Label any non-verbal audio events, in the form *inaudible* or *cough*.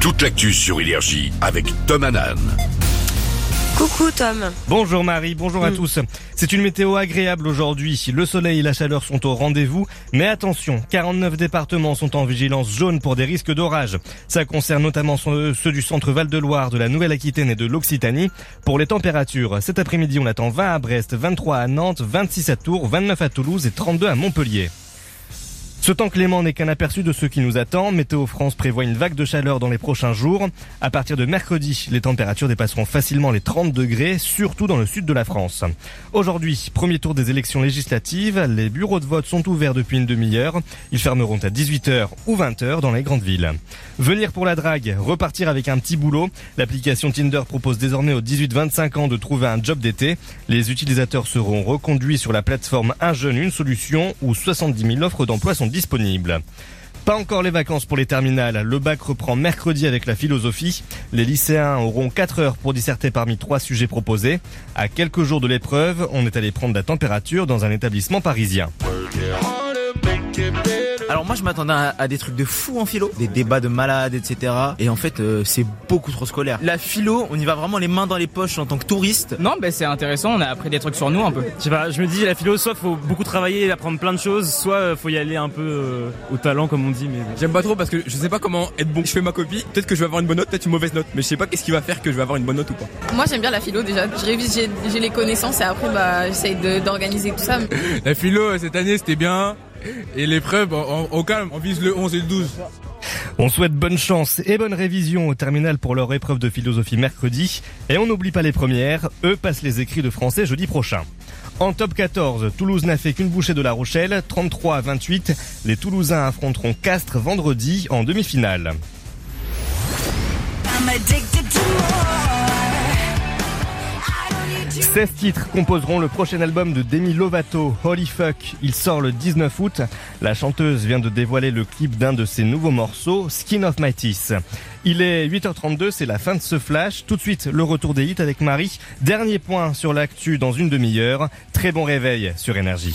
Toute l'actu sur Énergie avec Tom Hanan. Coucou Tom. Bonjour Marie, bonjour à Mm. tous. C'est une météo agréable aujourd'hui. Le soleil et la chaleur sont au rendez-vous. Mais attention, 49 départements sont en vigilance jaune pour des risques d'orage. Ça concerne notamment ceux ceux du centre Val-de-Loire, de la Nouvelle-Aquitaine et de l'Occitanie. Pour les températures, cet après-midi on attend 20 à Brest, 23 à Nantes, 26 à Tours, 29 à Toulouse et 32 à Montpellier. Ce temps clément n'est qu'un aperçu de ce qui nous attend. Météo France prévoit une vague de chaleur dans les prochains jours. À partir de mercredi, les températures dépasseront facilement les 30 degrés, surtout dans le sud de la France. Aujourd'hui, premier tour des élections législatives. Les bureaux de vote sont ouverts depuis une demi-heure. Ils fermeront à 18h ou 20h dans les grandes villes. Venir pour la drague, repartir avec un petit boulot. L'application Tinder propose désormais aux 18-25 ans de trouver un job d'été. Les utilisateurs seront reconduits sur la plateforme Un jeune, une solution où 70 000 offres d'emploi sont Pas encore les vacances pour les terminales. Le bac reprend mercredi avec la philosophie. Les lycéens auront 4 heures pour disserter parmi trois sujets proposés. À quelques jours de l'épreuve, on est allé prendre la température dans un établissement parisien. Alors moi je m'attendais à, à des trucs de fou en philo, des débats de malades, etc. Et en fait euh, c'est beaucoup trop scolaire. La philo, on y va vraiment les mains dans les poches en tant que touriste. Non, bah c'est intéressant, on a appris des trucs sur nous un peu. Je sais pas, je me dis la philo soit faut beaucoup travailler et apprendre plein de choses, soit euh, faut y aller un peu euh, au talent comme on dit mais. J'aime pas trop parce que je sais pas comment être bon. Je fais ma copie, peut-être que je vais avoir une bonne note, peut-être une mauvaise note, mais je sais pas qu'est-ce qui va faire que je vais avoir une bonne note ou pas. Moi j'aime bien la philo déjà. Je révise, j'ai- les connaissances et après bah j'essaye de- d'organiser tout ça. *laughs* La philo cette année c'était bien. Et l'épreuve, au calme, on vise le 11 et le 12. On souhaite bonne chance et bonne révision au terminal pour leur épreuve de philosophie mercredi. Et on n'oublie pas les premières, eux passent les écrits de français jeudi prochain. En top 14, Toulouse n'a fait qu'une bouchée de La Rochelle, 33 à 28. Les Toulousains affronteront Castres vendredi en demi-finale. 16 titres composeront le prochain album de Demi Lovato, Holy Fuck. Il sort le 19 août. La chanteuse vient de dévoiler le clip d'un de ses nouveaux morceaux, Skin of My Teeth. Il est 8h32, c'est la fin de ce flash. Tout de suite, le retour des hits avec Marie. Dernier point sur l'actu dans une demi-heure. Très bon réveil sur Énergie.